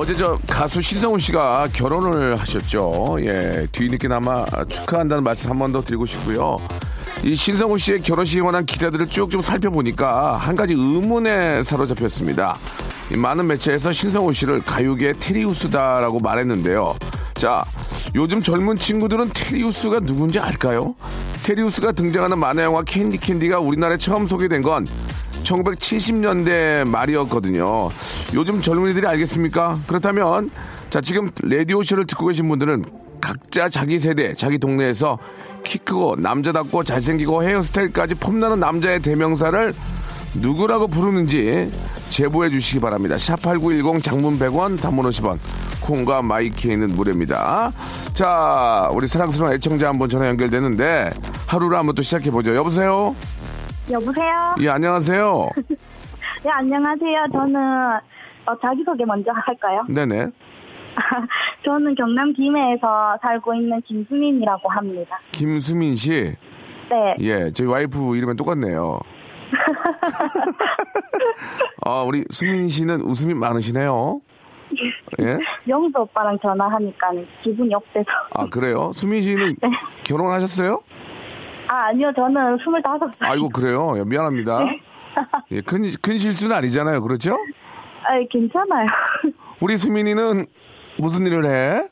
어제 저 가수 신성훈 씨가 결혼을 하셨죠. 예, 뒤늦게나마 축하한다는 말씀 한 번 더 드리고 싶고요. 이 신성훈 씨의 결혼식에 관한 기사들을 쭉 좀 살펴보니까 한 가지 의문에 사로잡혔습니다. 이 많은 매체에서 신성훈 씨를 가요계 테리우스다라고 말했는데요. 자, 요즘 젊은 친구들은 테리우스가 누군지 알까요? 테리우스가 등장하는 만화 영화 캔디 캔디가 우리나라에 처음 소개된 건 1970년대 말이었거든요. 요즘 젊은이들이 알겠습니까? 그렇다면 자 지금 라디오 쇼를 듣고 계신 분들은 각자 자기 세대, 자기 동네에서 키 크고 남자답고 잘생기고 헤어스타일까지 폼나는 남자의 대명사를 누구라고 부르는지 제보해 주시기 바랍니다. 샵8910 장문 100원, 단문 50원. 콩과 마이키에는 무료입니다. 자, 우리 사랑스러운 애청자 한 번 전화 연결되는데 하루를 한번 또 시작해 보죠. 여보세요? 여보세요? 예, 안녕하세요. 네, 안녕하세요. 저는, 어, 자기소개 먼저 할까요? 네네. 저는 경남 김해에서 살고 있는 김수민이라고 합니다. 김수민 씨. 네. 예, 저희 와이프 이름은 똑같네요. 아, 우리 수민 씨는 웃음이 많으시네요. 예? 영수 오빠랑 전화하니까 기분이 업돼서. 아, 그래요? 수민 씨는 네. 결혼하셨어요? 아, 아니요. 저는 25살. 아이고, 그래요. 예, 미안합니다. 예, 큰, 큰 실수는 아니잖아요. 그렇죠? 아, 괜찮아요. 우리 수민이는 무슨 일을 해?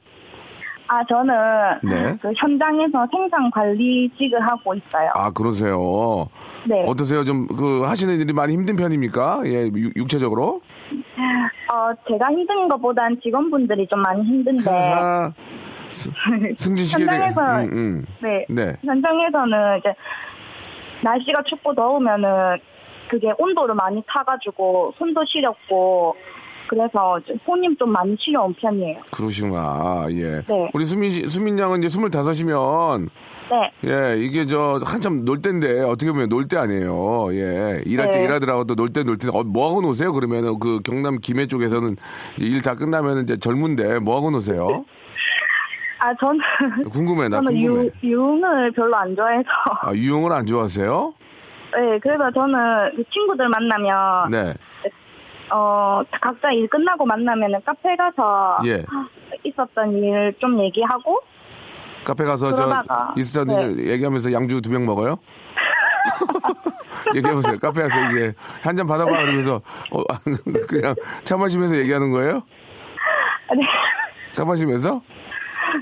아, 저는 네. 그 현장에서 생산 관리직을 하고 있어요. 아, 그러세요. 네. 어떠세요? 좀, 그, 하시는 일이 많이 힘든 편입니까? 예, 육- 육체적으로? 어, 제가 힘든 것보단 직원분들이 좀 많이 힘든데. 아, 스- 승진 씨에. 현장에서 음, 음. 네. 네. 현장에서는 이제 날씨가 춥고 더우면은 그게 온도를 많이 타가지고 손도 시렵고 그래서 손님 좀 많이 시려운 편이에요. 그러시구나. 예. 네. 우리 수민 씨, 수민 양은 이제 스물다섯이면 네. 예, 이게 저 한참 놀 때인데 어떻게 보면 놀 때 아니에요. 예. 일할 때 네. 일하더라고 또 놀 때 놀 때. 어, 뭐 하고 노세요? 그러면은 그 경남 김해 쪽에서는 일 다 끝나면 이제 젊은데 뭐 하고 노세요? 아 저는 궁금해. 나 저는 궁금해. 유, 유흥을 별로 안 좋아해서 아, 유용을 안 좋아하세요? 네 그래서 저는 그 친구들 만나면 네. 어 각자 일 끝나고 만나면은 카페 가서 예. 있었던 일 좀 얘기하고 카페 가서 그러다가, 저 있었던 네. 일 얘기하면서 양주 두 병 먹어요? 얘기해보세요. 카페 가서 이제 한 잔 받아봐 그러면서 어, 그냥 차 마시면서 얘기하는 거예요? 네. 차 마시면서?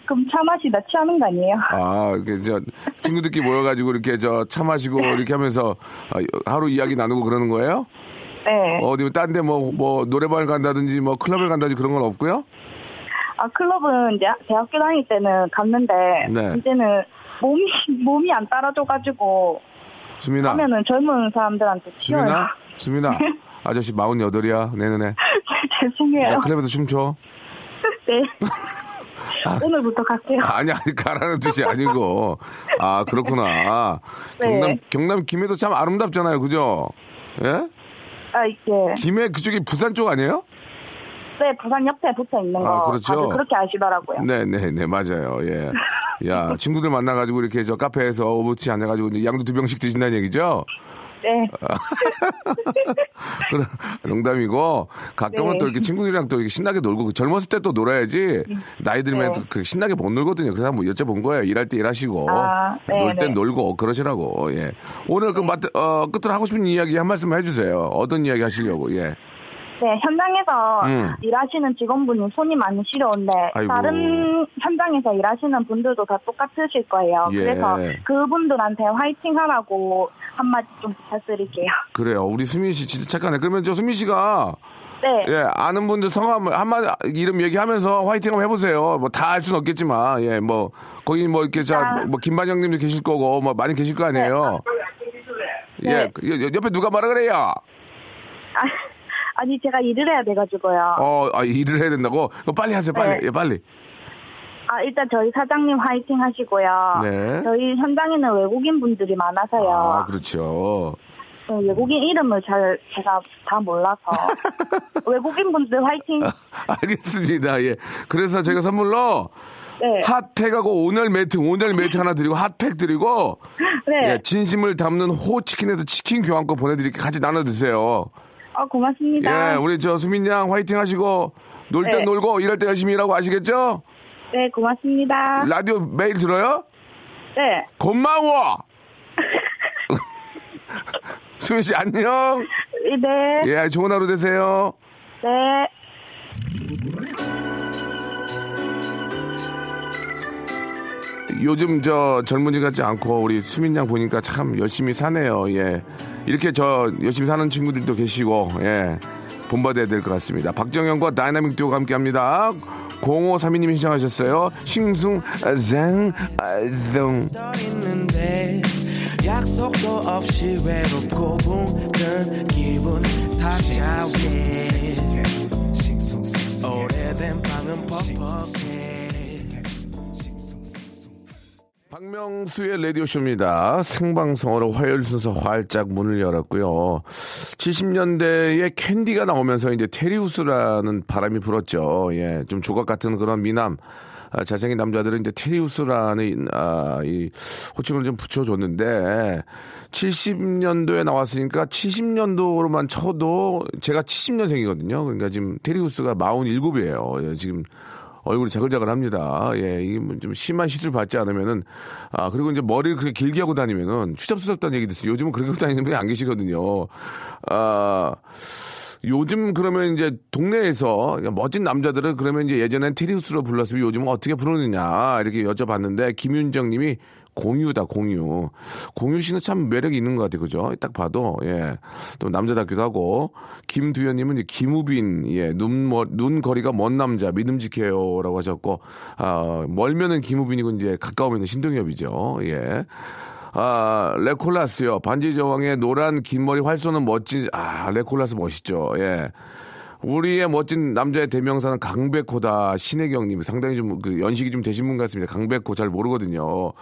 그럼 차 마시 다 취하는 거 아니에요? 아, 이렇게 저 친구들끼리 모여가지고 이렇게 저 차 마시고 이렇게 하면서 아, 하루 이야기 나누고 그러는 거예요? 네. 어디 딴 데 뭐 뭐 노래방을 간다든지 뭐 클럽을 간다든지 그런 건 없고요? 아 클럽은 이제 대학교 다닐 때는 갔는데 네. 이제는 몸이 몸이 안 따라줘가지고 수민아, 하면은 젊은 사람들한테 튀어요. 수민아, 수민아, 아저씨 마흔 여덟이야 내년에. 죄송해요. 야, 클럽에서 춤춰. 네. 오늘부터 갈게요. 아니 아니 가라는 뜻이 아니고. 아 그렇구나. 네. 경남 경남 김해도 참 아름답잖아요. 그죠? 예? 아 이게 김해 그쪽이 부산 쪽 아니에요? 네 부산 옆에 붙어 있는 거 아, 그렇죠. 그렇게 아시더라고요. 네 네 네 맞아요. 예 야 친구들 만나가지고 이렇게 저 카페에서 오버치 앉아가지고 양주 두 병씩 드신다는 얘기죠 네. 농담이고 가끔은 네. 또 이렇게 친구들이랑 또 이렇게 신나게 놀고 젊었을 때 또 놀아야지 나이 들면 네. 또그 신나게 못 놀거든요. 그래서 한번 여쭤본 거예요. 일할 때 일하시고 아, 네, 놀땐 네. 놀고 그러시라고. 예. 오늘 그 마트, 어, 끝으로 하고 싶은 이야기 한 말씀 해주세요. 어떤 이야기 하시려고? 예. 네, 현장에서 음. 일하시는 직원분이 손이 많이 시려운데 아이고. 다른 현장에서 일하시는 분들도 다 똑같으실 거예요. 예. 그래서 그분들한테 화이팅 하라고 한마디 좀 부탁드릴게요. 그래요. 우리 수민 씨 진짜 착하네. 그러면 저 수민 씨가 네. 예, 아는 분들 성함 한마디 이름 얘기하면서 화이팅 한번 해보세요. 뭐 다 알 수는 없겠지만, 예, 뭐 거기 뭐 이렇게 자, 아. 뭐 김반장님도 계실 거고, 뭐 많이 계실 거 아니에요. 예, 네. 그 옆- 옆에 누가 말하 그래요? 아, 아니 제가 일을 해야 돼가지고요. 어, 아, 일을 해야 된다고? 빨리 하세요, 빨리. 네. 예, 빨리. 아 일단 저희 사장님 화이팅 하시고요. 네. 저희 현장에는 외국인 분들이 많아서요. 아, 그렇죠. 어, 외국인 이름을 잘 제가 다 몰라서 외국인 분들 화이팅. 알겠습니다. 예. 그래서 제가 선물로 네. 핫팩하고 온열 매트, 온열 매트 하나 드리고 핫팩 드리고 네. 예, 진심을 담는 호치킨에서 치킨 교환권 보내드릴게 같이 나눠 드세요. 아 고맙습니다. 예, 우리 저 수민 양 화이팅 하시고 놀 때 네. 놀고 일할 때 열심히 일하고 아시겠죠? 네 고맙습니다. 라디오 매일 들어요? 네. 고마워. 수민 씨 안녕. 네. 예, 좋은 하루 되세요. 네. 요즘 저 젊은이 같지 않고 우리 수민 양 보니까 참 열심히 사네요. 예. 이렇게 저 열심히 사는 친구들도 계시고, 예. 본받아야 될 것 같습니다. 박정현과 다이나믹 듀오가 함께 합니다. 0532님이 신청하셨어요. 싱숭생숭. 있는데 약속도 없이 외롭고 붕 뜬 기분 탓자위 오래된 방은 퍽퍽해 박명수의 라디오쇼입니다. 생방송으로 화요일 순서 활짝 문을 열었고요. 70년대에 캔디가 나오면서 이제 테리우스라는 바람이 불었죠. 예, 좀 조각 같은 그런 미남. 아, 잘생긴 남자들은 이제 테리우스라는 아, 이 호칭을 좀 붙여줬는데 70년도에 나왔으니까 70년도로만 쳐도 제가 70년생이거든요. 그러니까 지금 테리우스가 47이에요. 예, 지금 얼굴이 자글자글합니다. 예, 이게 뭐좀 심한 시술 받지 않으면은 아 그리고 이제 머리를 그렇게 길게 하고 다니면은 추잡스럽다는 얘기 듣어요. 요즘은 그렇게 하고 다니는 분이 안 계시거든요. 아. 요즘 그러면 이제 동네에서 멋진 남자들은 그러면 이제 예전엔 테리우스로 불렀으면 요즘은 어떻게 부르느냐 이렇게 여쭤봤는데 김윤정 님이 공유다 공유 공유 씨는 참 매력이 있는 것 같아요 그죠 딱 봐도 예 또 남자답기도 하고 김두현님은 이제 김우빈 예능과는 거리가 먼 남자 믿음직해요라고 하셨고 아 멀면은 김우빈이고 이제 가까우면 신동엽이죠 예 아, 레골라스요. 반지 제왕의 노란 긴 머리 활쏘는 멋진, 아, 레골라스 멋있죠. 예. 우리의 멋진 남자의 대명사는 강백호다. 신혜경님. 상당히 좀, 그, 연식이 좀 되신 분 같습니다. 강백호 잘 모르거든요.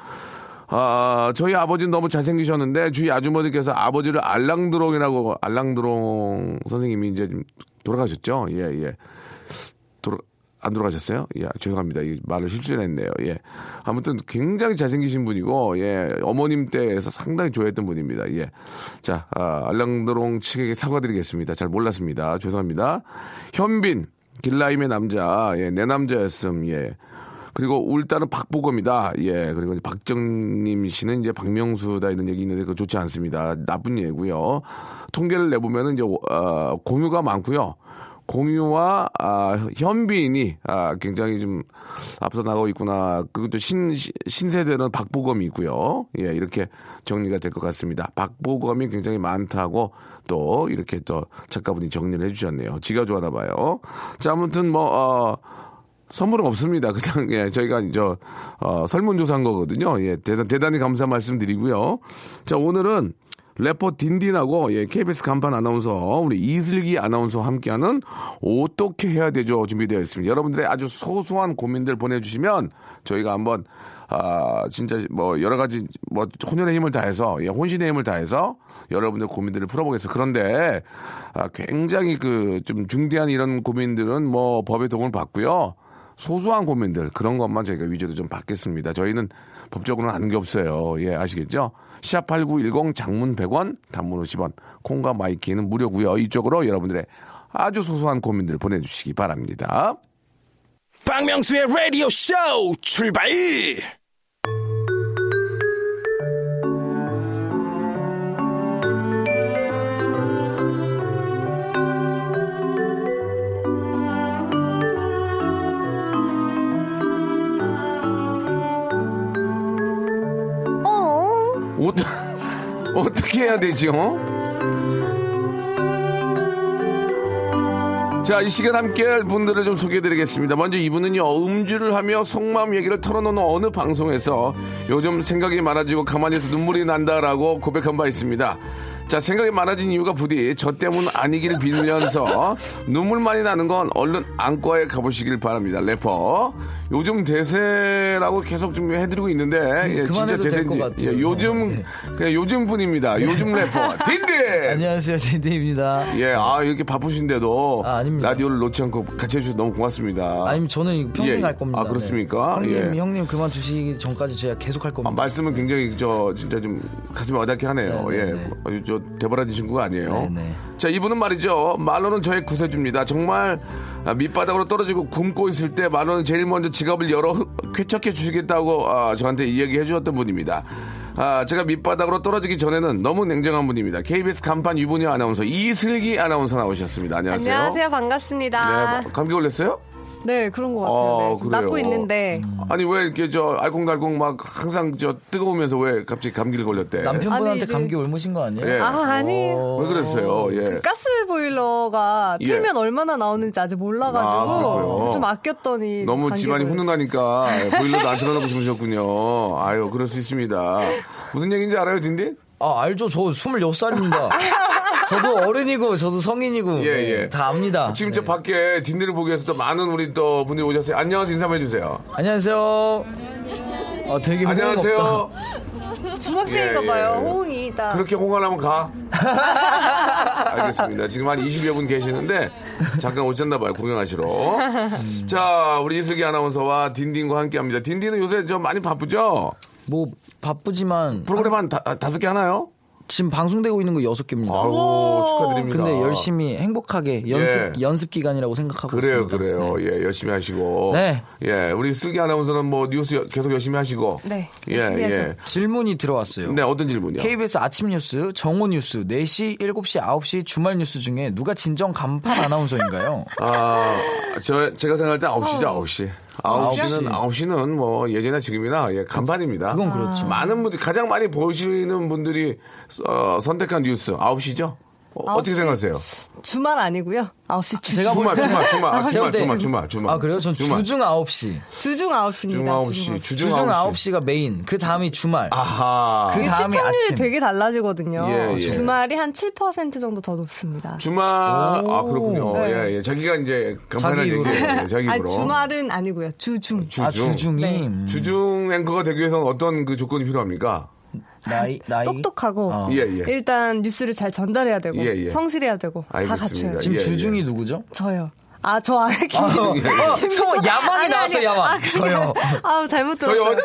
아, 저희 아버지는 너무 잘생기셨는데, 주위 아주머니께서 아버지를 알랑드롱이라고, 알랑드롱 선생님이 이제 좀 돌아가셨죠? 예, 예. 돌아, 안 돌아가셨어요? 예, 죄송합니다. 이 말을 실수했네요. 예. 아무튼 굉장히 잘생기신 분이고, 예, 어머님 때에서 상당히 좋아했던 분입니다. 예. 자, 아, 알랑드롱 측에게 사과드리겠습니다. 잘 몰랐습니다. 죄송합니다. 현빈, 길라임의 남자, 예, 내 남자였음, 예. 그리고 울다는 박보검이다. 예. 그리고 박정님 씨는 이제 박명수다 이런 얘기 있는데 그거 좋지 않습니다. 나쁜 예고요. 통계를 내보면은 이제 어, 공유가 많고요. 공유와 아, 현빈이 아, 굉장히 좀 앞서 나가고 있구나. 그것도 신 신세대는 박보검이 있고요. 예, 이렇게 정리가 될 것 같습니다. 박보검이 굉장히 많다고 또 이렇게 또 작가분이 정리를 해주셨네요. 지가 좋아나 봐요. 자, 아무튼 뭐 어, 선물은 없습니다. 그냥 예, 저희가 저 어, 설문조사한 거거든요. 예, 대단 대단히 감사 말씀드리고요. 자, 오늘은 래퍼 딘딘하고 예, KBS 간판 아나운서 우리 이슬기 아나운서와 함께하는 어떻게 해야 되죠 준비되어 있습니다. 여러분들의 아주 소소한 고민들 보내주시면 저희가 한번 아 진짜 뭐 여러 가지 뭐 혼연의 힘을 다해서 예, 혼신의 힘을 다해서 여러분들 고민들을 풀어보겠습니다. 그런데 아, 굉장히 그 좀 중대한 이런 고민들은 뭐 법의 도움을 받고요. 소소한 고민들 그런 것만 저희가 위주로 좀 받겠습니다. 저희는 법적으로는 아는 게 없어요. 예, 아시겠죠? 샵8910 장문 100원, 단문 50원, 콩과 마이K는 무료고요. 이쪽으로 여러분들의 아주 소소한 고민들 보내주시기 바랍니다. 박명수의 라디오 쇼 출발! 어떻게 해야 되지, 어? 자, 이 시간 함께 할 분들을 좀 소개해 드리겠습니다. 먼저 이분은요, 음주를 하며 속마음 얘기를 털어놓는 어느 방송에서 요즘 생각이 많아지고 가만히 있어 눈물이 난다라고 고백한 바 있습니다. 자, 생각이 많아진 이유가 부디 저 때문 아니길 빌면서 눈물 많이 나는 건 얼른 안과에 가보시길 바랍니다. 래퍼. 요즘 대세라고 계속 좀 해드리고 있는데, 예, 진짜 대세인지. 같아요. 예, 요즘, 네. 그냥 요즘 분입니다. 요즘 래퍼. 딘딘! 안녕하세요, 딘딘입니다. 예, 아, 이렇게 바쁘신데도 아, 아닙니다. 라디오를 놓지 않고 같이 해주셔서 너무 고맙습니다. 아니면 저는 평생 예. 할 겁니다. 아, 그렇습니까? 네. 형님, 예. 형님 그만두시기 전까지 제가 계속 할 아, 겁니다. 말씀은 굉장히 저 진짜 좀 가슴이 와닿게 하네요. 네, 네, 예, 네. 아주 저 대바라진 친구가 아니에요. 네, 네. 자, 이분은 말이죠. 말로는 저의 구세주입니다. 정말 아, 밑바닥으로 떨어지고 굶고 있을 때 말로는 제일 먼저 지갑을 열어 흑- 쾌척해 주시겠다고 아, 저한테 이야기해 주었던 분입니다. 아, 제가 밑바닥으로 떨어지기 전에는 너무 냉정한 분입니다. KBS 간판 유부녀 아나운서 이슬기 아나운서 나오셨습니다. 안녕하세요. 안녕하세요. 반갑습니다. 네, 감기 걸렸어요? 네, 그런 것 같아요. 어, 네, 좀 그래요. 낫고 있는데. 아니 왜 이렇게 저 알콩달콩 막 항상 저 뜨거우면서 왜 갑자기 감기를 걸렸대? 남편분한테 아니, 이제- 감기 옮으신 거 아니에요? 예. 아, 아니에요. 왜 그랬어요? 예. 가스 보일러가 예. 틀면 얼마나 나오는지 아직 아, 몰라가지고 그렇고요. 좀 아꼈더니 너무 집안이. 훈훈하니까 보일러도 안 틀어놓고 주무셨군요. 아유, 그럴 수 있습니다. 무슨 얘기인지 알아요, 딘딘? 아, 알죠. 저 26살입니다. 저도 어른이고, 저도 성인이고. 예, 예. 네, 다 압니다. 지금 네. 저 밖에 딘딘을 보기 위해서 또 많은 우리 또 분들이 오셨어요. 안녕하세요. 인사 한번 해주세요. 안녕하세요. 아, 되게 안녕하세요. 어, 중학생인가 예, 봐요. 예. 호응이 딱. 그렇게 홍하나면 가. 알겠습니다. 지금 한 20여 분 계시는데 잠깐 오셨나 봐요. 구경하시러. 자, 우리 이슬기 아나운서와 딘딘과 함께 합니다. 딘딘은 요새 좀 많이 바쁘죠? 뭐, 바쁘지만. 프로그램 한 다, 다섯 개 하나요? 지금 방송되고 있는 거 6개입니다. 아우, 축하드립니다. 근데 열심히 행복하게 연습, 예. 연습 기간이라고 생각하고 그래요, 있습니다. 그래요. 네. 예, 열심히 하시고. 네. 예, 우리 슬기 아나운서는 뭐 뉴스 여- 계속 열심히 하시고. 네, 예, 열심히 예. 하죠. 질문이 들어왔어요. 네, 어떤 질문이요? KBS 아침 뉴스, 정오 뉴스, 4시, 7시, 9시 주말 뉴스 중에 누가 진정 간판 아나운서인가요? 아, 저, 제가 생각할 때 9시죠, 9시. 9시는, 9시는 뭐 예전이나 지금이나 예, 간판입니다. 그건 그렇죠. 많은 분들, 가장 많이 보시는 분들이 어, 선택한 뉴스 9시죠? 어, 떻게 생각하세요? 주말 아니고요. 9시 주, 제가 주말, 주말, 주말, 아, 주말, 볼 때- 주말, 주말, 주말. 아, 그래요? 전 주말. 주중 9시. 주중 9시입니다. 중 9시, 주중, 주중 9시. 9시 가 메인. 그 다음이 주말. 아하. 그 다음이 시청률이 아침. 되게 달라지거든요. 예, 예. 주말이 한 7% 정도 더 높습니다. 주말, 아, 그렇군요. 네. 예, 예. 자기가 이제 간판한. 얘기예요. 예, 자기 입으로. 주말은 아니고요. 주중. 주중. 아, 주중이. 네. 음. 주중 앵커가 되기 위해서는 어떤 그 조건이 필요합니까? 나이, 나이. 똑똑하고 어. 예, 예. 일단 뉴스를 잘 전달해야 되고 예, 예. 성실해야 되고 다 알겠습니다. 갖춰요. 지금 예, 주중이 예. 누구죠? 저요. 아, 저 안에 김. 어, 소, 야망이 나왔어, 야망. 아, 저요. 아, 잘못 들었어요. 어디,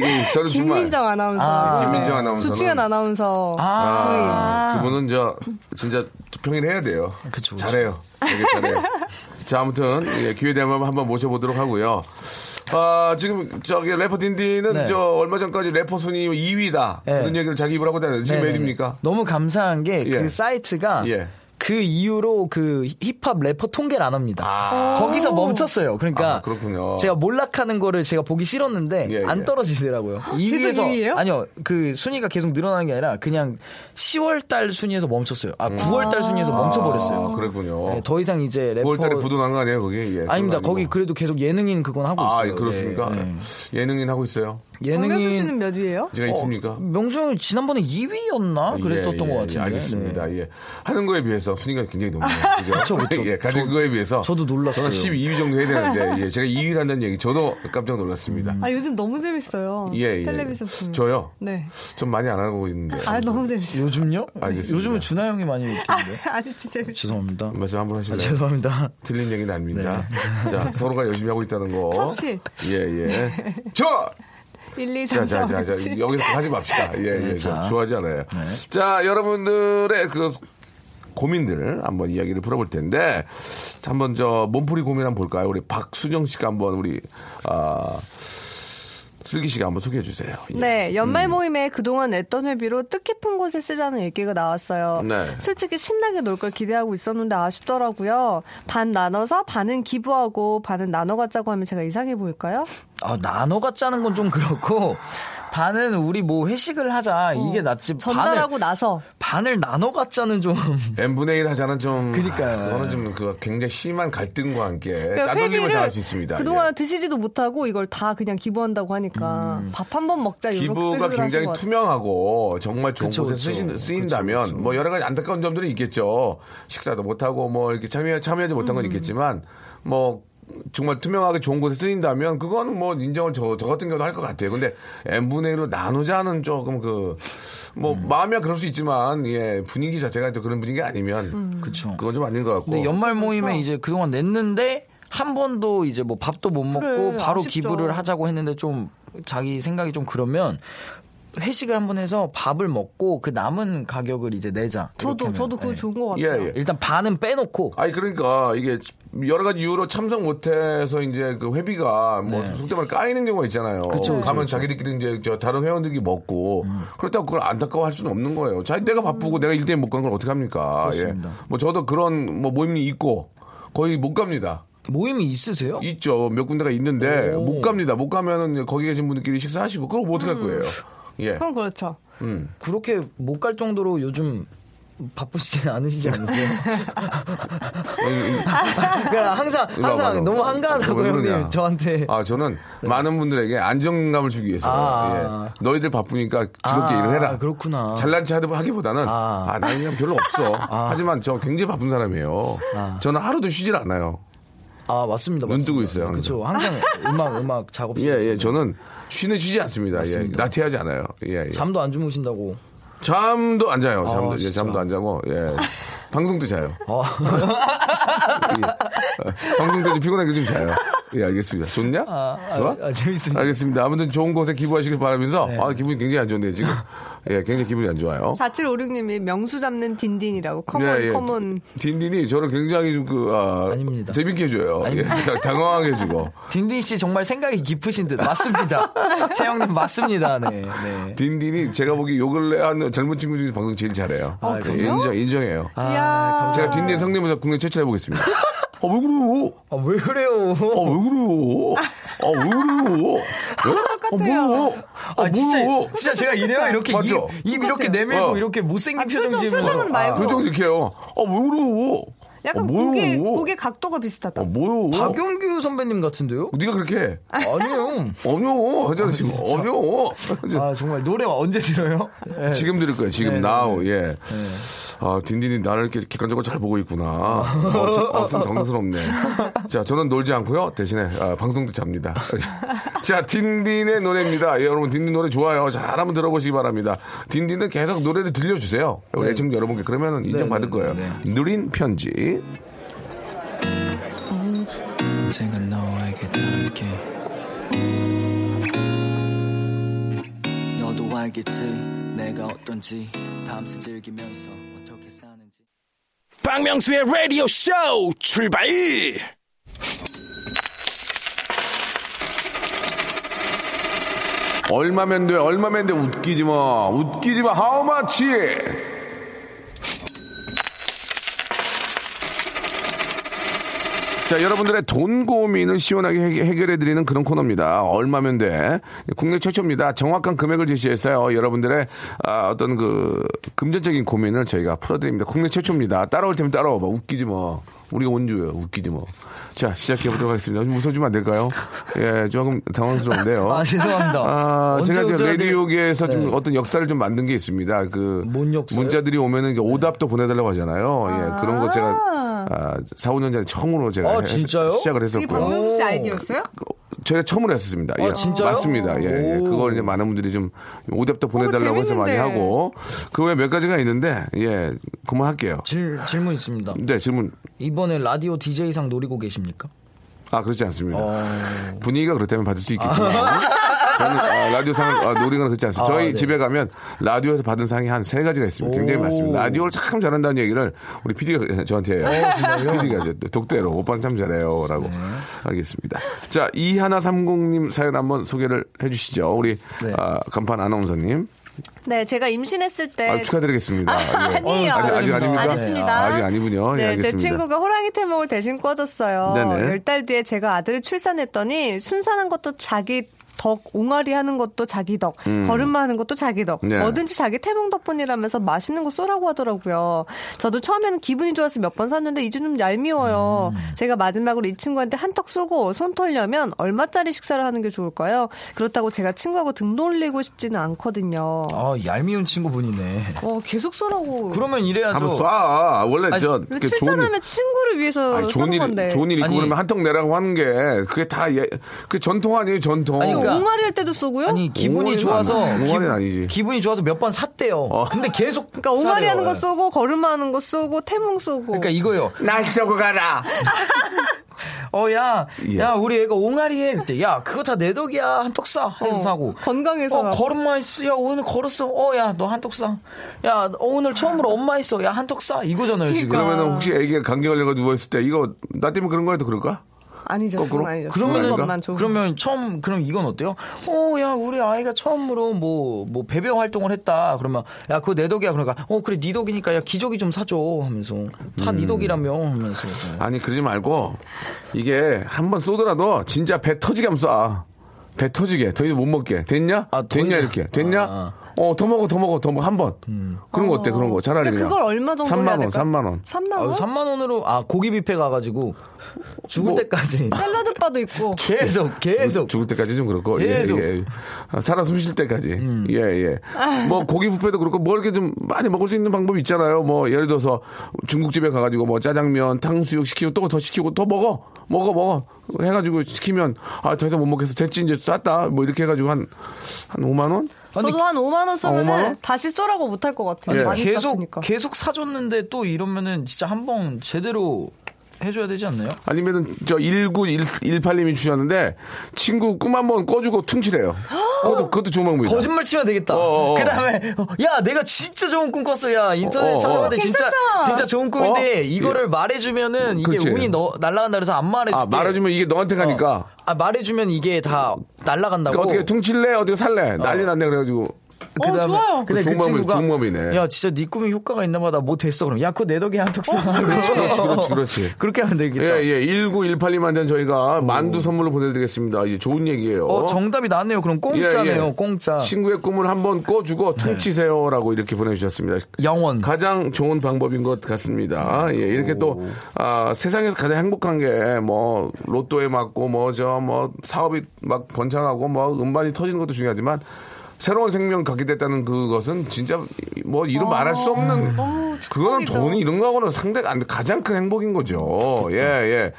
예, 예, 저는. 김민정 아나운서. 아, 김민정 아나운서는. 조충현 아나운서. 아, 그분은 저 진짜 평일 해야 돼요. 그쵸, 그쵸. 잘해요. 되게 잘해요. 자, 아무튼 예, 기회 되면 한번 모셔보도록 하고요. 아, 지금 저기 래퍼 딘딘은 네. 저 얼마 전까지 래퍼 순위 2위다. 네. 그런 얘기를 자기 입으로 하고 다녔는데 지금 몇 네네네. 위입니까? 너무 감사한 게그 예. 사이트가 예. 그 이후로 그 힙합 래퍼 통계를 안 합니다. 아. 거기서 멈췄어요. 그러니까 아, 그렇군요. 제가 몰락하는 거를 제가 보기 싫었는데 예, 안 예. 떨어지더라고요. 계속 2위에서 2위예요? 아니요. 그 순위가 계속 늘어나는 게 아니라 그냥 10월 달 순위에서 멈췄어요. 아, 9월 달 순위에서 멈춰 버렸어요. 아, 그렇군요. 네, 더 이상 이제 래퍼 9월 달에 부도난 거 아니에요, 거기? 예, 아닙니다. 거기. 그래도 계속 예능인 그건 하고 아, 있어요. 그렇습니까? 네, 네. 예능인 하고 있어요. 박명수 씨는 몇 위예요? 제가 있습니까? 명수 형이 지난번에 2위였나 그랬었던 예, 것 예, 같은데. 예, 알겠습니다. 네. 예. 하는 거에 비해서 순위가 굉장히 높네요. 그죠? 그쵸. 예, 가진 저- 거에 비해서. 저도 놀랐어요. 저는 12위 정도 해야 되는데, 예, 제가 2위를 한다는 얘기, 저도 깜짝 놀랐습니다. 아 요즘 너무 재밌어요. 예, 예. 텔레비전 보면. 저요? 네. 좀 많이 안 하고 있는데. 아 너무 재밌어요. 요즘요? 알겠습니다. 요즘은 준하 형이 많이 웃기는데. 아니 진짜 재밌어요. 죄송합니다. 말씀 한번 아, 하실래요? 죄송합니다. 틀린 얘기는 아닙니다. 자, 서로가 열심히 하고 있다는 거. 처치. 예, 예. 저! 1, 2, 자, 3, 자, 4, 자, 5, 자, 7. 여기서 하지 맙시다. 예, 예. 네, 저 자. 좋아하지 않아요. 자, 여러분들의 그 고민들 한번 이야기를 풀어볼 텐데, 자, 한번 저 몸풀이 고민 한번 볼까요? 우리 박수정 씨가 한번 우리, 아, 슬기 씨가 한번 소개해 주세요. 예. 네, 연말 모임에 그동안 냈던 회비로 뜻깊은 곳에 쓰자는 얘기가 나왔어요. 네. 솔직히 신나게 놀 걸 기대하고 있었는데 아쉽더라고요. 반 나눠서 반은 기부하고 반은 나눠 갖자고 하면 제가 이상해 보일까요? 아, 나눠 갖자는 건 좀 그렇고, 반은 우리 뭐 회식을 하자. 이게 낫지. 어, 전달하고 나서 반을, 반을 나눠 갖자는 좀. n분의 1 하자는 좀. 그러니까요. 그거는 좀그 굉장히 심한 갈등과 함께 그러니까 따돌림을 회비를 당할 수 있습니다. 그동안 예. 드시지도 못하고 이걸 다 그냥 기부한다고 하니까 밥한 번 먹자 이런 기부가 굉장히. 투명하고 정말 좋은 그쵸, 곳에 그쵸. 쓰신, 쓰인다면 뭐 여러 가지 안타까운 점들은 있겠죠. 식사도 못하고 뭐 이렇게 참여, 참여하지 못한 음. 건 있겠지만 뭐 정말 투명하게 좋은 곳에 쓰인다면 그건 뭐 인정을 저, 저 같은 경우도 할 것 같아요. 근데 n분의 1로 나누자는 조금 그 뭐 음. 마음이야 그럴 수 있지만 예 분위기 자체가 또 그런 분위기가 아니면 그쵸. 그건 좀 아닌 것 같고 근데 연말 모임에 그렇죠. 이제 그동안 냈는데, 한 번도 이제 뭐 밥도 못 먹고 그래, 바로 아쉽죠. 기부를 하자고 했는데 좀 자기 생각이 좀 그러면 회식을 한 번 해서 밥을 먹고 그 남은 가격을 이제 내자. 저도. 저도 그거 네. 좋은 것 예, 같아요. 예. 일단 반은 빼놓고 아니 그러니까 이게 여러 가지 이유로 참석 못해서 이제 그 회비가 뭐 속된 말 까이는 경우가 있잖아요. 네. 그쵸, 그쵸, 가면 그쵸. 자기들끼리 이제 저 다른 회원들이 먹고 음. 그렇다고 그걸 안타까워할 수는 없는 거예요. 자기 내가 바쁘고 내가 일대일 못 간 걸 어떻게 합니까? 그렇습니다. 예. 뭐 저도 그런 뭐 모임이 있고 거의 못 갑니다. 모임이 있으세요? 있죠. 몇 군데가 있는데 오. 못 갑니다. 못 가면은 거기 계신 분들끼리 식사하시고 그걸 뭐 어떻게 할 거예요? 예. 그럼 그렇죠. 그렇게 못 갈 정도로 요즘 바쁘시지 않으시지 않으세요? 그러니까 항상 항상 너. 너무 한가하다고. 형님 저한테 아, 저는 많은 분들에게 안정감을 주기 위해서 아. 예. 너희들 바쁘니까 즐겁게 아, 일을 해라. 그렇구나. 잘난 체 하기보다는 아. 아, 나는 그냥 별로 없어. 하지만 저 굉장히 바쁜 사람이에요. 저는 하루도 쉬질 않아요. 아 맞습니다. 눈 뜨고 맞습니다. 있어요, 그렇죠. 항상 음악 음악 작업. 예, 예, 저는 쉬는 쉬지 않습니다. 예, 맞습니다. 나티하지 않아요. 예, 예. 잠도 안 주무신다고. 잠도 안 자요. 아, 잠도, 예, 진짜. 잠도 안 자고, 예. 방송도 자요. 아, 예. 방송 때좀 피곤하게 좀 자요. 예, 알겠습니다. 좋냐? 아, 좋아? 아, 재밌습니다. 알겠습니다. 아무튼 좋은 곳에 기부하시길 바라면서, 아, 기분이 굉장히 안 좋네요, 지금. 예, 굉장히 기분이 안 좋아요. 4756님이 명수 잡는 딘딘이라고 come on 예, 예. come on 딘딘이 저를 굉장히 좀 그, 아, 아닙니다. 재밌게 해줘요. 예, 아닙니다. 다- 당황하게 해주고. 딘딘 씨 정말 생각이 깊으신 듯 맞습니다. 채영님 맞습니다. 네, 네. 딘딘이 제가 보기 요 근래 한 젊은 친구 중에 방송 제일 잘해요. 아, 예, 그래요? 인정, 인정해요. 아, 제가 딘딘 성대모사 국내 최초로 해보겠습니다. 아, 왜 그래요? 아, 왜 그래요? 아, 왜 그래요? 아, 왜 그래요? 예? 아, 뭐요? 아, 진짜, 뭐요? 진짜 제가 이래요. 이렇게 맞죠? 입, 입 이렇게 내밀고 어. 이렇게 못생긴 아, 표정 표정, 지으면서. 표정은 말고. 표정 이렇게 해요. 아, 왜 그래요? 약간 아, 뭐요? 고개 고개 각도가 비슷하다. 아, 뭐요? 박용규 선배님 같은데요? 네가 그렇게 해. 아니요. 어뇨 하잖아 지금 어뇨 아, 정말 노래 언제 들어요? 네. 지금 들을 거예요 지금 네, 나우 예. 아 딘딘이 나를 이렇게 객관적으로 잘 보고 있구나. 어, 어, 좀 당황스럽네. 자 저는 놀지 않고요 대신에 아, 방송도 잡니다. 자 딘딘의 노래입니다. 예, 여러분 딘딘 노래 좋아요. 잘 한번 들어보시기 바랍니다. 딘딘은 계속 노래를 들려주세요. 우리 애청자 여러분께 그러면 인정받을 네, 거예요. 네, 느린 편지. 언젠가 너에게 닿을게 너도 알겠지 내가 어떤지 밤새 즐기면서 박명수의 라디오 쇼 출발! 얼마면 돼? 얼마면 돼? 웃기지 마. 웃기지 마. Much? 자, 여러분들의 돈 고민을 시원하게 해결, 해 드리는 그런 코너입니다. 얼마면 돼? 국내 최초입니다. 정확한 금액을 제시해서요. 여러분들의 아, 어떤 그 금전적인 고민을 저희가 풀어드립니다. 국내 최초입니다. 따라올 테면 따라와 봐. 웃기지 뭐. 우리가 원주예요. 웃기지 뭐. 자, 시작해 보도록 하겠습니다. 좀 웃어주면 안 될까요? 예, 조금 당황스러운데요. 아, 죄송합니다. 아, 제가 이제? 라디오계에서 좀 네. 어떤 역사를 좀 만든 게 있습니다. 그? 문자들이 오면은 오답도 보내달라고 하잖아요. 예, 그런 거 제가 아, 4, 5년 전에 처음으로 제가 아? 시작을 했었고요. 박명수 씨 아이디어였어요? 제가 처음으로 했었습니다. 아, 예. 진짜요? 맞습니다. 예, 예. 오. 그걸 이제 많은 분들이 좀 오답도 보내달라고 해서 많이. 하고 그 외에 몇 가지가 있는데 예, 그만할게요. 질, 질문 있습니다. 네, 질문. 이번 에 라디오 DJ상 노리고 계십니까? 아, 그렇지 않습니다. 어. 분위기가 그렇다면 받을 수 있겠지만. 저는 아, 라디오 상 아, 노리는 그렇지 않습니다. 저희 아, 네. 집에 가면 라디오에서 받은 상이 한 세 가지가 있습니다. 굉장히 오. 많습니다. 라디오를 참 잘한다는 얘기를 우리 PD가 저한테 해요. PD가 이제 독대로 오빠는 참 잘해요. 라고 네. 하겠습니다. 자, 이하나30님 사연 한번 소개를 해 주시죠. 우리 네. 아, 간판 아나운서님. 네, 제가 임신했을 때 아, 축하드리겠습니다. 예. 아니에요. 아직, 아직 아닙니까? 아닙니다. 아, 직 아니군요. 예, 네, 제 알겠습니다. 친구가 호랑이 태몽을 대신 꿔줬어요. 네네. 열달 뒤에 제가 아들을 출산했더니 순산한 것도 자기 덕, 옹알이 하는 것도 자기 덕, 걸음마 하는 것도 자기 덕, 음. 네. 뭐든지 자기 태몽 덕분이라면서 맛있는 거 쏘라고 하더라고요. 저도 처음에는 기분이 좋아서 몇 번 샀는데 이제 좀 얄미워요. 음. 제가 마지막으로 이 친구한테 한턱 쏘고 손 털려면 얼마짜리 식사를 하는 게 좋을까요? 그렇다고 제가 친구하고 등 돌리고 싶지는 않거든요. 아, 얄미운 친구분이네. 어, 계속 쏘라고. 그러면 이래야죠. 한번 쏴. 원래 아니, 저 이렇게 출산하면 친구를 위해서 아니, 좋은 일, 건데. 좋은 일 있고 아니. 그러면 한턱 내라고 하는 게 그게 다 예, 그 전통 아니에요, 전통. 아니, 그러니까- 옹알이 할 때도 쏘고요? 아니 기분이 좋아서 옹알이는 아니지. 기분이 좋아서 몇 번 샀대요. 어. 근데 계속 그러니까 옹알이 하는 거 사래요. 쏘고 걸음마 하는 거 쏘고 태몽 쏘고. 그러니까 이거요. 날 쏘고 가라. 어, 야, 예. 야, 우리 애가 옹알이 해. 그때, 야, 그거 다 내 덕이야. 한턱 쏴. 해서 어, 사고. 건강해서. 어, 걸음마 있어. 야, 오늘 걸었어. 어, 야, 너 한턱 쏴. 야, 어, 오늘 처음으로 엄마 있어. 야, 한턱 쏴. 이거잖아요, 지금. 그러면은 혹시 애기가 감기 걸려가 누워있을 때 이거 나 때문에 그런 거에도 그럴까? 아니죠. 거꾸로? 그건 아니죠. 것만 좋은 그러면 처음, 그럼 이건 어때요? 어, 야, 우리 아이가 처음으로 뭐, 뭐, 배변 활동을 했다. 그러면, 야, 그거 내 덕이야. 그러니까, 어, 그래, 네 덕이니까, 야, 기저귀 좀 사줘. 하면서. 다 음. 네 덕이라며. 하면서. 아니 그러지 말고 이게 한번 쏘더라도 진짜 배 터지게 하면 쏴. 배 터지게 더 이상 못 먹게 됐냐? 아, 더 됐냐 이렇게 됐냐? 아. 어 더 먹어 더 먹어 더 먹어 한 번. 그런 거 어때 그런 거 차라리 그냥. 그걸 얼마 정도 3만 해야 원 될까요? 3만 원. 3만 아, 원? 3만 원으로, 아, 고기 뷔페 가가지고, 죽을 뭐- 때까지. 샐러드 바도 있고. 계속, 계속. 죽을 때까지 좀 그렇고 계속. 예, 예. 아, 살아 숨 쉴 때까지 음. 예 예. 뭐 고기 뷔페도 그렇고 뭐 이렇게 좀 많이 먹을 수 있는 방법이 있잖아요. 뭐 예를 들어서 중국집에 가가지고 뭐 짜장면, 탕수육 시키고 또 더 시키고 더 먹어 먹어 먹어 해가지고 시키면 아 더 이상 못 먹겠어 됐지 이제 쌌다 뭐 이렇게 해가지고 한 한 5만 원? 아니, 저도 한 5만 원 쓰면은 5만 원? 다시 쏘라고 못할 것 같아요. 예. 많이 계속 쐈으니까. 계속 사줬는데 또 이러면은 진짜 한 번 제대로 해줘야 되지 않나요? 아니면은 저 1918님이 주셨는데 친구 꿈 한번 꿔주고 퉁치래요. 그것도 그것도 좋은 방법이다. 거짓말 치면 되겠다. 어어어. 그 다음에 야 내가 진짜 좋은 꿈 꿨어. 야 인터넷. 찾아봤는데 진짜 진짜 좋은 꿈인데 어? 이거를 예. 말해주면은 이게 그렇지. 운이 너, 날아간다 그래서 안 말해줄게. 아 말해주면 이게 너한테 가니까. 아 말해주면 이게 다 날아간다고. 그러니까 어떻게 퉁칠래? 어떻게 살래? 난리 났네 그래가지고. 어, 좋아요. 근데 좋은 그 친구가 방법이네. 야 진짜 네 꿈이 효과가 있나봐 나못 했어 그럼 야 그거 내 덕에 한턱 써. 그렇지, 그렇지, 그렇지, 그렇지. 그렇게 하면 되겠다. 예, 예. 1918님한테는 저희가 만두 선물로 보내드리겠습니다. 이게 좋은 얘기예요. 어 정답이 나왔네요. 그럼 공짜네요. 예, 예. 공짜. 친구의 꿈을 한번 꿔주고 퉁치세요라고 이렇게 보내주셨습니다. 영원. 가장 좋은 방법인 것 같습니다. 예, 이렇게 또, 아, 세상에서 가장 행복한 게, 뭐, 로또에 맞고, 뭐, 저, 뭐, 사업이 막 번창하고, 뭐, 음반이 터지는 것도 중요하지만, 새로운 생명 갖게 됐다는 그것은 진짜 뭐 이루 말할 수 없는 너무 그거는. 돈이 이런 거하고는 상대가 안 돼. 가장 큰 행복인 거죠. 예, 예.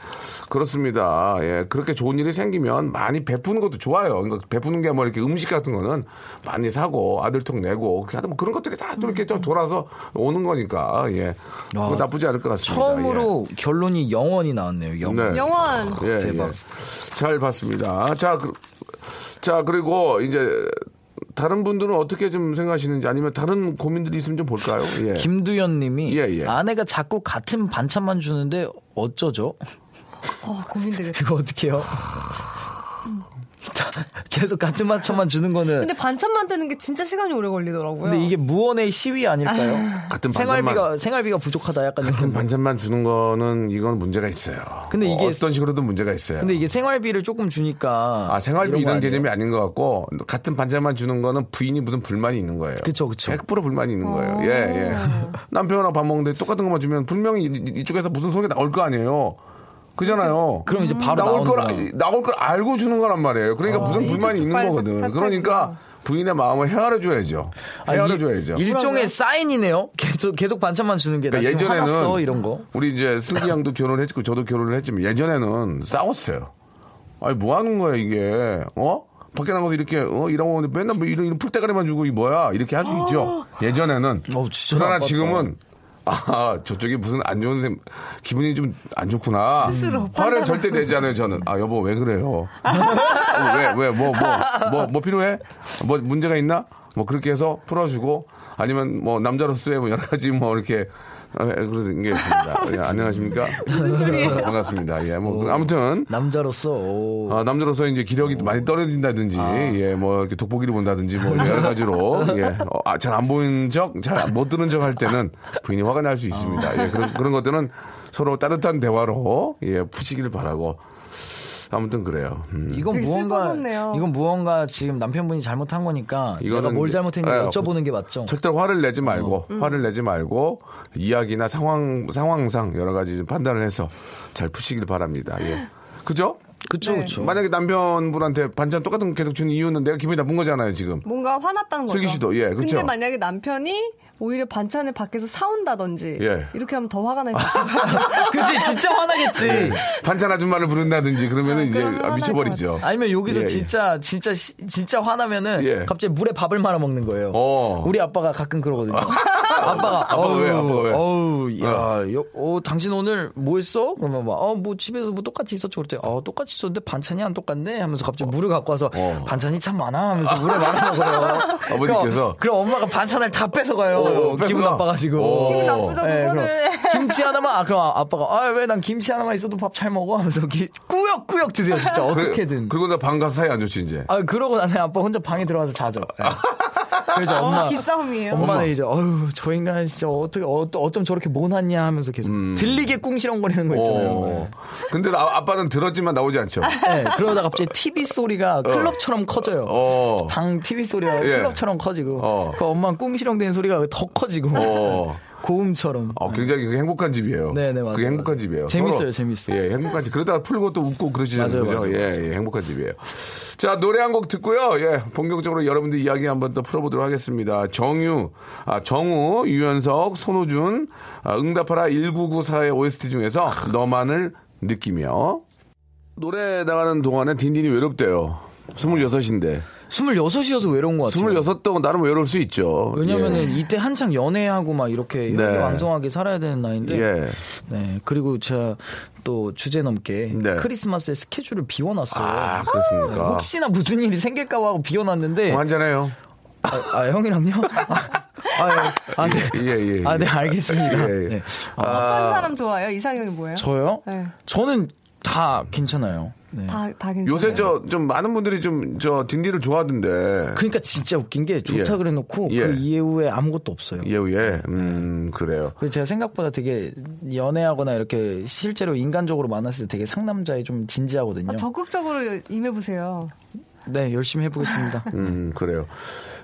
그렇습니다. 예. 그렇게 좋은 일이 생기면 많이 베푸는 것도 좋아요. 그러니까 베푸는 게 뭐 이렇게 음식 같은 거는 많이 사고 아들통 내고 그렇게 하다 뭐 그런 것들이 다 또 이렇게 좀 돌아서 오는 거니까 예. 그거 나쁘지 않을 것 같습니다. 처음으로 결론이 영원이 나왔네요. 예. 영원. 네. 영원. 예, 대박. 예. 잘 봤습니다. 자, 그, 자, 그리고 이제 다른 분들은 어떻게 좀 생각하시는지 아니면 다른 고민들이 있으면 좀 볼까요? 예. 김두현 님이 예, 예. 아내가 자꾸 같은 반찬만 주는데 어쩌죠? 어, 고민되겠다. 이거 어떻게 해요? 계속 같은 반찬만 주는 거는. 근데 반찬 만드는 게 진짜 시간이 오래 걸리더라고요. 근데 이게 무언의 시위 아닐까요? 같은 생활비가 반찬만 생활비가 부족하다 약간 이런. 같은 반찬만 주는 거는 이건 문제가 있어요. 근데 뭐 이게- 어떤 식으로든 문제가 있어요. 근데 이게 생활비를 조금 주니까. 아, 생활비 거 이런 아니에요? 개념이 아닌 것 같고, 같은 반찬만 주는 거는 부인이 무슨 불만이 있는 거예요. 그쵸, 그쵸. 100% 불만이 있는 어. 거예요. 예, 예. 남편이랑 밥 먹는데 똑같은 것만 주면 분명히 이- 이쪽에서 무슨 소리가 나올 거 아니에요. 그잖아요. 그럼 이제 바로 나올 걸, 거야. 나올 걸 알고 주는 거란 말이에요. 그러니까 무슨 불만이 있는 거거든. 빨리 그러니까 부인의 마음을 헤아려 줘야죠. 헤아려 줘야죠. 아, 일종의 사인이네요. 계속 계속 반찬만 주는 게. 나 그러니까 예전에는 화났어 이런 거. 우리 이제 슬기 양도 결혼했고 저도 결혼을 했지만 예전에는 싸웠어요. 아니 뭐 하는 거야 이게 어? 밖에 나가서 이렇게 어 이러고 맨날 뭐 이런, 이런 풀떼가리만 주고 이 뭐야 이렇게 할 수 있죠. 예전에는 어, 진짜 그러나 나빴다. 지금은 아 저쪽이 무슨 안 좋은 셈 기분이 좀 안 좋구나. 화를 절대 내지 않아요 저는. 아 여보 왜 그래요? 왜 왜 뭐 뭐 뭐 뭐 필요해? 뭐 문제가 있나? 뭐 그렇게 해서 풀어주고 아니면 뭐 남자로서의 뭐 여러 가지 뭐 이렇게 아, 예, 그런 게 있습니다. 예, 안녕하십니까? 반갑습니다. 예, 뭐 아무튼 남자로서. 오. 아, 남자로서 이제 기력이 많이 떨어진다든지, 예, 뭐, 이렇게 돋보기를 본다든지, 뭐, 여러 가지로, 예, 어, 아, 잘 안 보이는 적, 잘못 들은 적할 때는 부인이 화가 날 수 있습니다. 예, 그런, 그런 것들은 서로 따뜻한 대화로, 예, 푸시기를 바라고. 아무튼 그래요. 음. 이건 무언가 슬퍼졌네요. 이건 무언가 지금 남편분이 잘못한 거니까 내가 이거는 뭘 잘못했는지 예, 여쭤보는 게 맞죠. 절대로 화를 내지 말고 음. 화를 내지 말고 이야기나 상황 상황상 여러 가지 좀 판단을 해서 잘 푸시길 바랍니다. 예. 그죠? 그쵸 네. 그쵸. 만약에 남편분한테 반찬 똑같은 거 계속 주는 이유는 내가 기분이 나쁜 거잖아요, 지금. 뭔가 화났다는 거죠. 슬기 씨도, 예, 그쵸? 근데 만약에 남편이 오히려 반찬을 밖에서 사온다든지 예. 이렇게 하면 더 화가 날수 있어요. 그치 진짜 화나겠지. 반찬 아줌마를 부른다든지 그러면 은 이제 그러면 아, 화날 미쳐버리죠. 아니면 여기서 예, 예. 진짜 진짜 시- 진짜 화나면은 예. 갑자기 물에 밥을 말아 먹는 거예요. 어. 우리 아빠가 가끔 그러거든요. 아빠가 아빠가 왜, 아빠가 왜? 어우, 야, 여, 어, 당신 오늘 뭐 했어? 그러면 막, 어, 뭐 집에서 뭐 똑같이 있었죠. 그랬더니, 어, 똑같이 있었는데 반찬이 안 똑같네? 하면서 갑자기 물을 갖고 와서 어. 반찬이 참 많아? 하면서 물에 말아 먹어요. 아버님께서? 그럼, 그럼 엄마가 반찬을 다 뺏어 가요. 어, 기분? 나빠가지고. 어. 기분 나쁘죠, 네, 그거는. 그럼 김치 하나만, 아, 그럼 아, 아빠가, 아, 왜 난 김치 하나만 있어도 밥 잘 먹어? 하면서 기- 꾸역꾸역 드세요, 진짜. 어떻게든. 그리고 나 방 가서 사이 안 좋지, 이제. 아, 그러고 나는 아빠 혼자 방에 들어가서 자죠. 네. 그래서 엄마. 기싸움이에요. 엄마는 이제, 어휴, 저 인간 진짜 어떻게, 어, 어쩜 저렇게 못하냐 하면서 계속 들리게 꿍시렁거리는 거 있잖아요. 음. 어. 근데 나- 아빠는 들었지만 나오지 않죠. 네, 그러다가 갑자기 TV 소리가 클럽처럼 커져요. 어. 방 TV 소리가 예. 클럽처럼 커지고, 어. 그 엄마 는 꿍시렁대는 소리가 더 커지고, 어. 고음처럼. 어, 굉장히 그게 행복한 집이에요. 네, 네, 맞아요, 그게 행복한. 집이에요. 재밌어요, 서로, 재밌어요. 예, 행복한 집. 그러다가 풀고 또 웃고 그러시잖아요. 맞아요, 그죠? 맞아요, 예, 예, 행복한 집이에요. 자, 노래 한 곡 듣고요. 예, 본격적으로 여러분들 이야기 한번 또 풀어보도록 하겠습니다. 정유, 아, 정우, 유연석, 손호준, 아, 응답하라 1994의 OST 중에서 너만을 느끼며 노래 나가는 동안에 딘딘이 외롭대요. 26인데. 26이어서 외로운 것 같아요. 26도 나름 외로울 수 있죠. 왜냐면은 예. 이때 한창 연애하고 막 이렇게 네. 왕성하게 살아야 되는 나이인데. 예. 네. 그리고 제가 또 주제 넘게 네. 크리스마스에 스케줄을 비워놨어요. 아, 그렇습니까? 혹시나 무슨 일이 생길까 봐 하고 비워놨는데. 뭐 한잔해요. 아, 아, 형이랑요? 아, 아, 아, 네. 예, 예. 아, 네, 알겠습니다. 예, 예. 네. 어떤 사람 좋아요? 이상형이 뭐예요? 저요? 네. 저는 다 괜찮아요. 네. 다, 다 괜찮아요. 요새 저 좀 많은 분들이 좀 저 딘디를 좋아하던데. 그러니까 진짜 웃긴 게 좋다 예. 그래 놓고 예. 그 이후에 아무것도 없어요. 예우에 음 그래요. 그래서 제가 생각보다 되게 연애하거나 이렇게 실제로 인간적으로 만났을 때 되게 상남자에 좀 진지하거든요. 아, 적극적으로 임해 보세요. 네, 열심히 해보겠습니다. 음 그래요.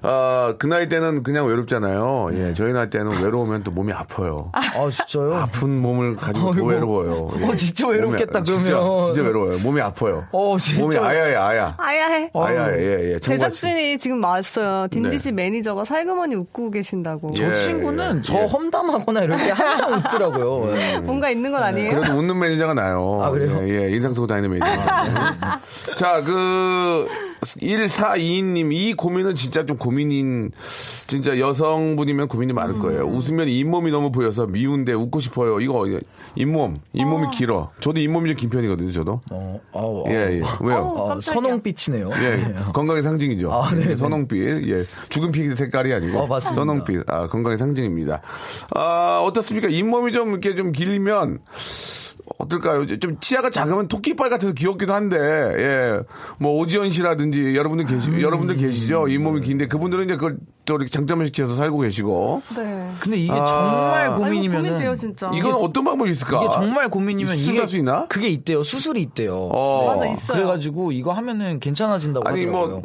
아 그 나이 때는 그냥 외롭잖아요. 예 저희 나이 때는 외로우면 또 몸이 아파요. 아, 진짜요? 아픈 몸을 가지고 더. 외로워요. 예. 어, 진짜 외롭겠다, 몸이- 진짜, 그러면. 진짜 외로워요. 몸이 아파요. 어, 진짜. 몸이 아야해 아야. 아야해. 아야해 예 예. 제작진이 지금 왔어요. 딘딘 씨 네. 매니저가 살그머니 웃고 계신다고. 저 예, 친구는 예, 저 예. 험담하거나 이럴 때 항상 웃더라고요. 예. 뭔가 있는 건 아니에요? 그래도 웃는 매니저가 나요. 아, 그래요? 예, 예, 인상 쓰고 다니는 매니저. 자, 그, 1422님, 이 고민은 진짜 좀 고민인, 진짜 여성분이면 고민이 많을 음. 거예요. 웃으면 잇몸이 너무 보여서 미운데 웃고 싶어요. 이거, 잇몸, 잇몸이 어. 길어. 저도 잇몸이 좀 긴 편이거든요, 저도. 어, 아우, 예, 예. 왜요? 어우, 어, 깜짝이야. 선홍빛이네요. 예, 건강의 상징이죠. 아, 네, 예, 네. 선홍빛, 예, 죽은피 색깔이 아니고 어, 맞습니다. 선홍빛, 아, 건강의 상징입니다. 아, 어떻습니까? 잇몸이 좀 이렇게 좀 길면 어떨까요? 좀 치아가 작으면 토끼빨 같아서 귀엽기도 한데, 예. 뭐, 오지연 씨라든지 여러분들 계시, 음. 여러분들 계시죠? 잇몸이 긴데 그분들은 이제 그걸 또 이렇게 장점을 시켜서 살고 계시고. 네. 근데 이게 아. 정말 고민이면 고민돼요, 진짜. 이건 어떤 방법이 있을까? 이게 정말 고민이면 수술할 이게 수 있나? 그게 있대요. 수술이 있대요. 어. 맞아, 있어요. 그래가지고 이거 하면은 괜찮아진다고 아니 하더라고요. 뭐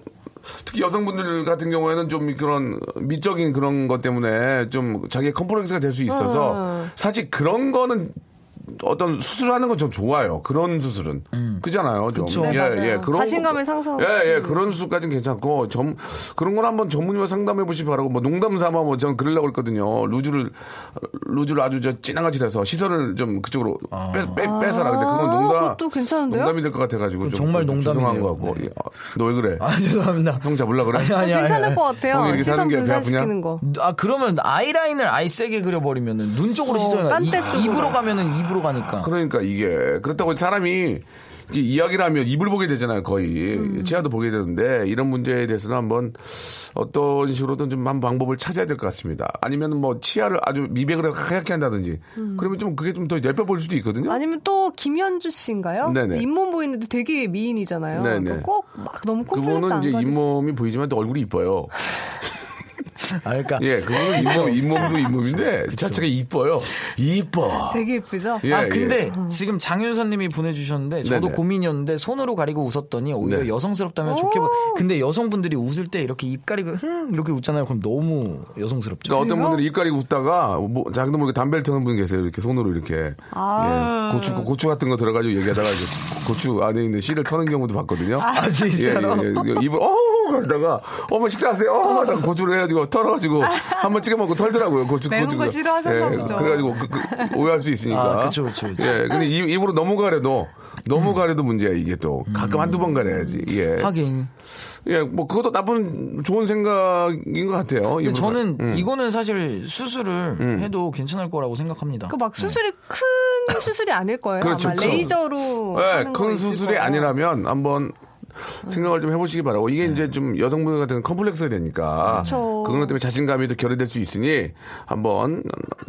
특히 여성분들 같은 경우에는 좀 그런 미적인 그런 것 때문에 좀 자기의 컴플렉스가 될 수 있어서 어. 사실 그런 거는 어떤 수술하는 건 좀 좋아요. 그런 수술은 그잖아요. 좀. 그쵸. 네, 예, 맞아요. 예. 그런 자신감을 거- 상승- 예, 예. 그런 수술까지는 괜찮고 점 그런 건 한번 전문의와 상담해 보시기 바라고 뭐 농담 삼아 뭐전 그러려고 했거든요. 루즈를 루즈를 아주 저 진한같이 해서 시선을 좀 그쪽으로 빼, 빼, 빼서라. 근데 그건 농담 괜찮은데요? 농담이 될 것 같아가지고 좀 정말. 죄송한 거 같고. 네. 너 왜 그래? 아 죄송합니다. 형 잡으려 그래? 아니 아니 아니. 괜찮을 것 같아요. 형이 이렇게 시선 사는 게배 분산시키는 거. 아 그러면 아이라인을 아예 세게 그려버리면은 눈 쪽으로 어, 시선이. 입으로 가면은 입으로 가니까. 그러니까 이게 그렇다고 사람이 이야기를 하면 입을 보게 되잖아요 거의 음. 치아도 보게 되는데 이런 문제에 대해서는 한번 어떤 식으로든 좀 한 방법을 찾아야 될 것 같습니다 아니면 뭐 치아를 아주 미백을 해서 하얗게 한다든지 그러면 좀 그게 좀 더 예뻐 보일 수도 있거든요 음. 아니면 또 김현주 씨인가요? 네네. 잇몸 보이는데 되게 미인이잖아요. 네네. 꼭막 너무 콤플렉스 그분은 안 이제 가지고. 잇몸이 보이지만 또 얼굴이 이뻐요 아 그러니까 예 그분은 잇몸, 잇몸도 잇몸인데 그 자체가 이뻐요 이뻐 되게 예쁘죠? 예, 아 근데 음. 지금 장윤선 님이 보내주셨는데 저도 네네. 고민이었는데 손으로 가리고 웃었더니 오히려 네. 여성스럽다면 좋게 보. 근데 여성분들이 웃을 때 이렇게 입 가리고 흥 이렇게 웃잖아요. 그럼 너무 여성스럽죠. 그러니까 어떤 분들은 입 가리고 웃다가 뭐 자기도 모르게 담배를 터는 분 계세요. 이렇게 손으로 이렇게 아. 예, 고추 고추 같은 거 들어가지고 얘기하다가 이제 고추 안에 있는 씨를 터는 경우도 봤거든요. 아, 진짜로? 예, 예, 예. 입을 어 그러다가 어머 식사하세요. 어 하다가 고추를 해가지고 털어가지고 한번 찍어 먹고 털더라고요. 고추 매운 고추 거 싫어하셨나 보죠. 그래가지고 그- 그 오해할 수 있으니까. 아, 그쵸, 그쵸, 그쵸. 예, 근데 입, 입으로 너무 가려도 너무 가려도 문제야 이게 또 가끔 한두 번 가려야지. 예. 하긴. 예, 뭐 그것도 나쁜 좋은 생각인 것 같아요. 근데 저는 가- 음. 이거는 사실 수술을 해도 괜찮을 거라고 생각합니다. 그 막 수술이 큰 수술이 아닐 거예요. 그렇죠. 아마 큰- 레이저로 네, 큰 수술이 거예요. 아니라면 한번 생각을 좀 해보시기 바라고 이게 이제 좀 여성분 같은 컴플렉스가 되니까 그렇죠. 그런 것 때문에 자신감이 또 결여될 수 있으니 한번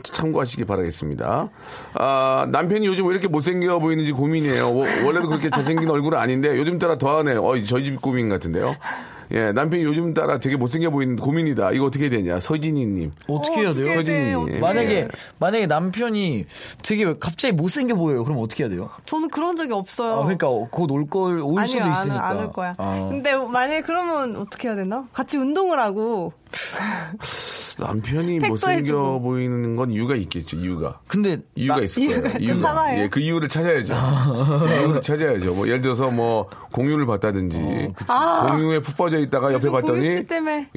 참고하시기 바라겠습니다. 아, 남편이 요즘 왜 이렇게 못생겨 보이는지 고민이에요. 워- 원래도 그렇게 잘생긴 얼굴은 아닌데 요즘 따라 더하네요. 어, 저희 집 고민 같은데요. 예, 남편이 요즘 따라 되게 못생겨 보이는 고민이다. 이거 어떻게 해야 되냐? 서진이님. 어떻게 해야 돼요? 서진이님. 만약에 예. 만약에 남편이 되게 갑자기 못생겨 보여요. 그럼 어떻게 해야 돼요? 저는 그런 적이 없어요. 아, 그러니까 곧 올 걸 올 아니요, 수도 안, 있으니까. 안 올 거야. 아. 근데 만약에 그러면 어떻게 해야 되나? 같이 운동을 하고 남편이 못생겨. 보이는 건 이유가 있겠죠. 이유가. 근데 이유가 나- 있을 거예요. 이유가 이유가. 사과해요? 예, 그 이유를 찾아야죠. 그 이유를 찾아야죠. 뭐 예를 들어서 뭐 공유를 봤다든지 공유에 푹 빠져 있다가 옆에 봤더니.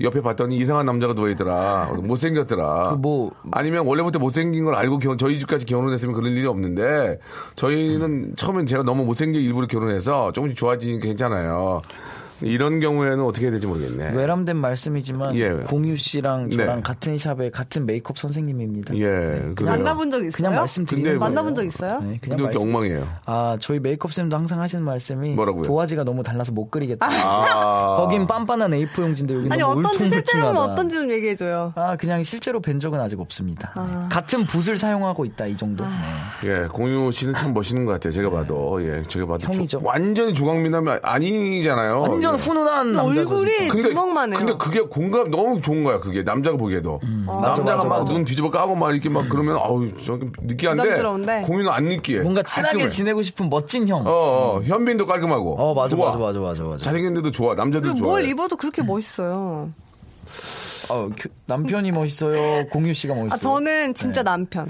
옆에 봤더니 이상한 남자가 누워 있더라. 못생겼더라. 그 뭐- 아니면 원래부터 못생긴 걸 알고 결- 저희 집까지 결혼했으면 그런 일이 없는데 저희는 처음엔 제가 너무 못생겨 일부러 결혼해서 조금씩 좋아지니까 괜찮아요. 이런 경우에는 어떻게 해야 될지 모르겠네. 외람된 말씀이지만 예. 공유 씨랑 저랑 네. 같은 샵의 같은 메이크업 선생님입니다. 예, 그래요. 만나본 적 있어요? 그냥 말씀드리는. 만나본 적 있어요? 네, 근데 그냥 왜 이렇게 말씀. 엉망이에요? 아, 저희 메이크업 쌤도 항상 하시는 말씀이 뭐라고요? 도화지가 너무 달라서 못 그리겠다. 아. 거긴 빤빤한 A4 용지인데 여기 아니 너무 어떤지 실제로는. 어떤지 좀 얘기해 줘요. 아, 그냥 실제로 뵌 적은 아직 없습니다. 네. 같은 붓을 사용하고 있다 이 정도. 네. 예, 공유 씨는 참 멋있는 것 같아요. 제가 봐도. 예, 제가 봐도. 형이죠. 조- 완전히 조광민하면 아니잖아요. 완전 예. 훈훈한 남자죠. 얼굴이 주먹만 해요. 근데 그게 공감 너무 좋은 거야, 그게. 남자가 보기에도. 남자가 맞아, 맞아, 막. 눈 뒤집어 까고 막 이렇게 막 그러면, 아우, 좀 느끼한데. 공유는 안 느끼해. 뭔가 친하게 깔끔해. 지내고 싶은 멋진 형. 어, 어, 현빈도 깔끔하고. 어, 맞아, 좋아. 맞아, 맞아, 맞아, 맞아. 잘생겼는데도 좋아. 남자들 좋아. 뭘 입어도 그렇게 멋있어요. 어, 그- 남편이 멋있어요. 공유 씨가 멋있어요. 아 저는 진짜 네. 남편.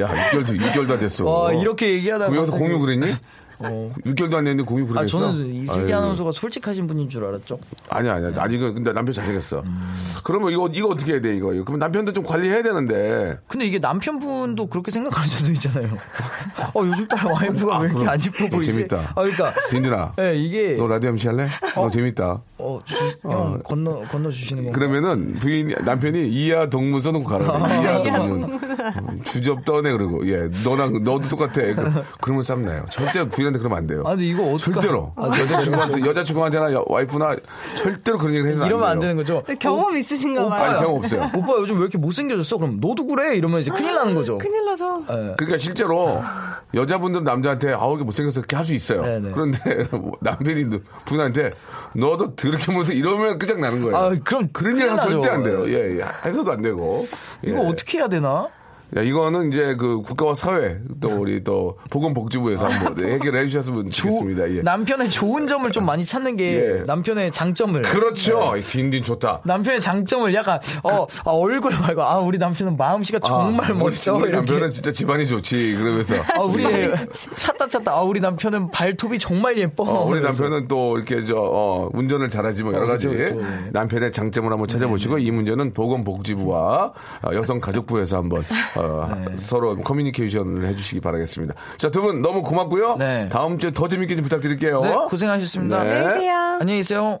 야, 6개월도, 6개월도 안 됐어. 와, 이렇게 얘기하다가 여기서 공유 그랬니? 6개월도 안 됐는데 공유 그랬어? 아, 저는 이슬기. 아나운서가 솔직하신 분인 줄 알았죠. 아니야, 아니야. 아직은, 근데 남편 잘생겼어. 음. 그러면 이거, 이거 어떻게 해야 돼, 이거? 그러면 남편도 좀 관리해야 되는데. 근데 이게 남편분도 그렇게 생각하는 수도 있잖아요. 어, 요즘 딸 와이프가 왜 이렇게 안너 보이지? 재밌다. 아, 그러니까. 빈준아. 예, 이게. 너 라디오 MC 할래? 너 재밌다. 어, 주, 형 건너 건너 주시는 거. 그러면은 부인 남편이 이하 동문 써놓고 가라. 이하 동문 어, 주접 떠네 그러고 예 너랑 너도 똑같아. 그- 그러면 쌈나요. 절대 부인 한테 그러면 안 돼요. 아 근데 이거 어떡하... 절대로 아, 여자친구한테 여자친구한테나 여- 와이프나 절대로 그런 얘기를 해서 이러면 안 되는 거죠. 경험 있으신가 봐요. 아니 경험 없어요. 오빠 요즘 왜 이렇게 못생겨졌어? 그럼 너도 그래? 이러면 이제 큰일 나는 거죠. 큰일 나죠. 예. 그러니까 실제로 여자분들은 남자한테 아우 이게 못생겨서 이렇게 할 수 있어요. 네네. 그런데 남편이 부인한테 너도 더럽게 못생 이러면 끝장 나는 거예요. 아, 그럼 그런 얘기. 절대 안 돼요. 예, 예. 해서도 안 되고. 이거 예. 어떻게 해야 되나? 야, 이거는 이제 그 국가와 사회 또 우리 또 보건복지부에서 한번 네, 해결해 주셨으면 좋겠습니다. 예. 남편의 좋은 점을 좀 많이 찾는 게 예. 남편의 장점을. 그렇죠. 네. 딘딘 좋다. 남편의 장점을 약간 어 아, 얼굴 말고 아 우리 남편은 마음씨가 정말 아, 멋져 우리 이렇게. 남편은 진짜 집안이 좋지. 그러면서 아 우리 찾다 찾다 아 우리 남편은 발톱이 정말 예뻐. 어, 우리 그래서. 남편은 또 이렇게 저 어, 운전을 잘하지 뭐 여러 어, 가지 그렇죠, 그렇죠. 네. 남편의 장점을 한번 찾아보시고 이 문제는 보건복지부와 어, 여성가족부에서 한번 어, 네. 서로 커뮤니케이션을 해주시기 바라겠습니다. 자 두 분 너무 고맙고요. 네. 다음 주에 더 재밌게 좀 부탁드릴게요. 네 고생하셨습니다. 네. 안녕히 계세요. 안녕히 계세요.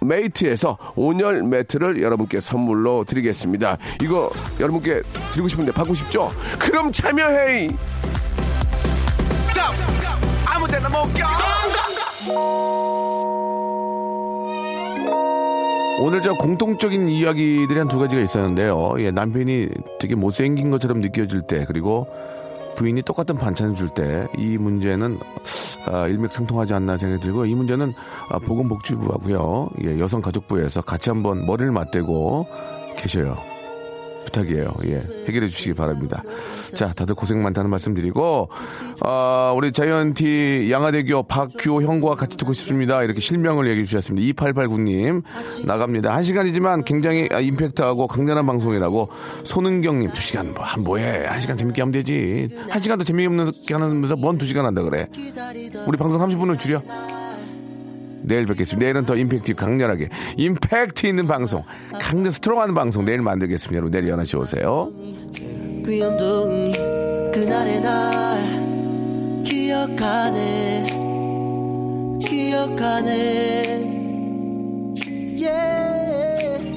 메이트에서 온열 매트를 여러분께 선물로 드리겠습니다. 이거 여러분께 드리고 싶은데 받고 싶죠? 그럼 참여해! 아무 데나 못 껴! 오늘 저 공통적인 이야기들이 한 두 가지가 있었는데요. 예, 남편이 되게 못생긴 것처럼 느껴질 때, 그리고 부인이 똑같은 반찬을 줄 때, 이 문제는 아, 일맥상통하지 않나 생각이 들고, 이 문제는 아, 보건복지부하고요, 예, 여성가족부에서 같이 한번 머리를 맞대고 계셔요. 부탁이에요. 예. 해결해 주시기 바랍니다. 자, 다들 고생 많다는 말씀 드리고, 아, 우리 자이언티 양화대교 박규호 형과 같이 듣고 싶습니다. 이렇게 실명을 얘기해 주셨습니다. 2889님, 나갑니다. 한 시간이지만 굉장히 아, 임팩트하고 강렬한 방송이라고 손은경님, 두 시간 뭐, 한 뭐해. 한 시간 재밌게 하면 되지. 한 시간 더 재미없게 하면서 뭔 두 시간 한다 그래. 우리 방송 30분을 줄여. 내일 뵙겠습니다. 내일은 더 임팩트 강렬하게 임팩트 있는 방송, 강렬 스트롱하는 방송 내일 만들겠습니다. 여러분 내일 연하시 오세요. 그날의 날 기억하네 기억하네 yeah.